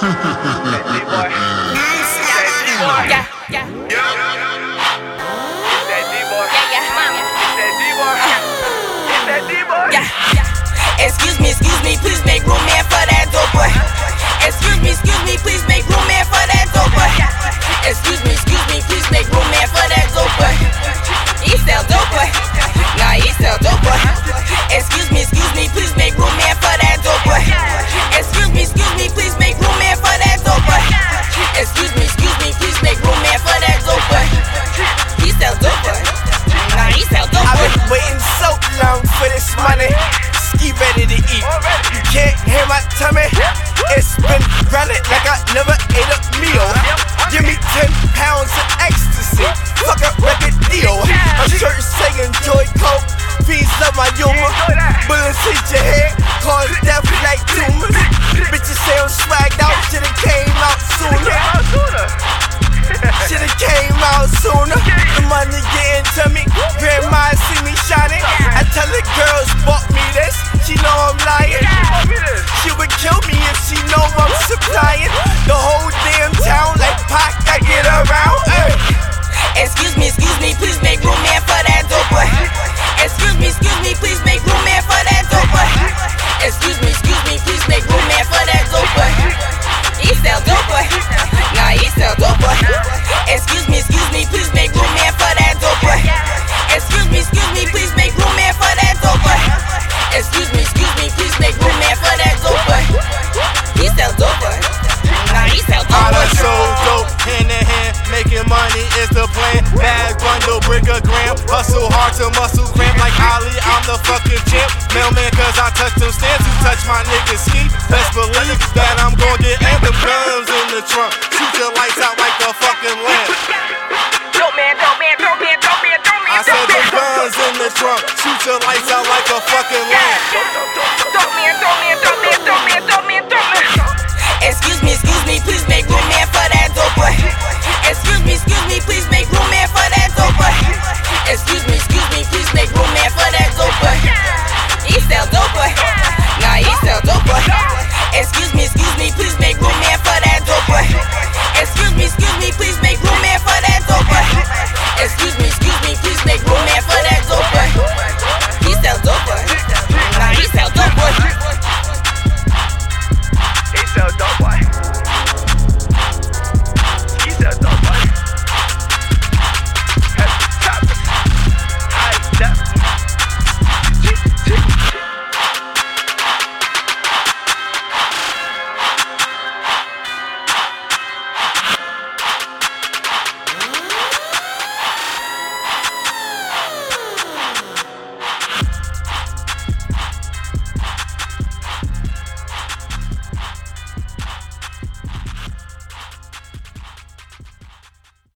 Excuse me, excuse me, please make room, man, for that dope boy. Excuse me, excuse me, please make room, man, for that dope boy. Excuse me, excuse me, please make room, man, for that dope boy. He sell dope boy. Nah, he sell dope boy. Excuse me, excuse me, please make room, man, for eat. You can't hear my tummy. It's been running like I never ate a meal. Give me 10 pounds of ecstasy. Fuck a record deal. My shirt saying joy coke. Fiends love my humor. Bullets hit your head. Cause death like tumors. Bitches say I'm swagged out. A gram, hustle hard to muscle cramp like Ali. I'm the fucking champ, mailman, cause I touch them stands. You touch my niggas ski, best believe that I'm gon' get anthem guns in the trunk. Shoot your lights out like the fucking lamp. Dope man, dope man, man, dope man, man, I said the man. guns in the trunk, shoot your lights out like a fucking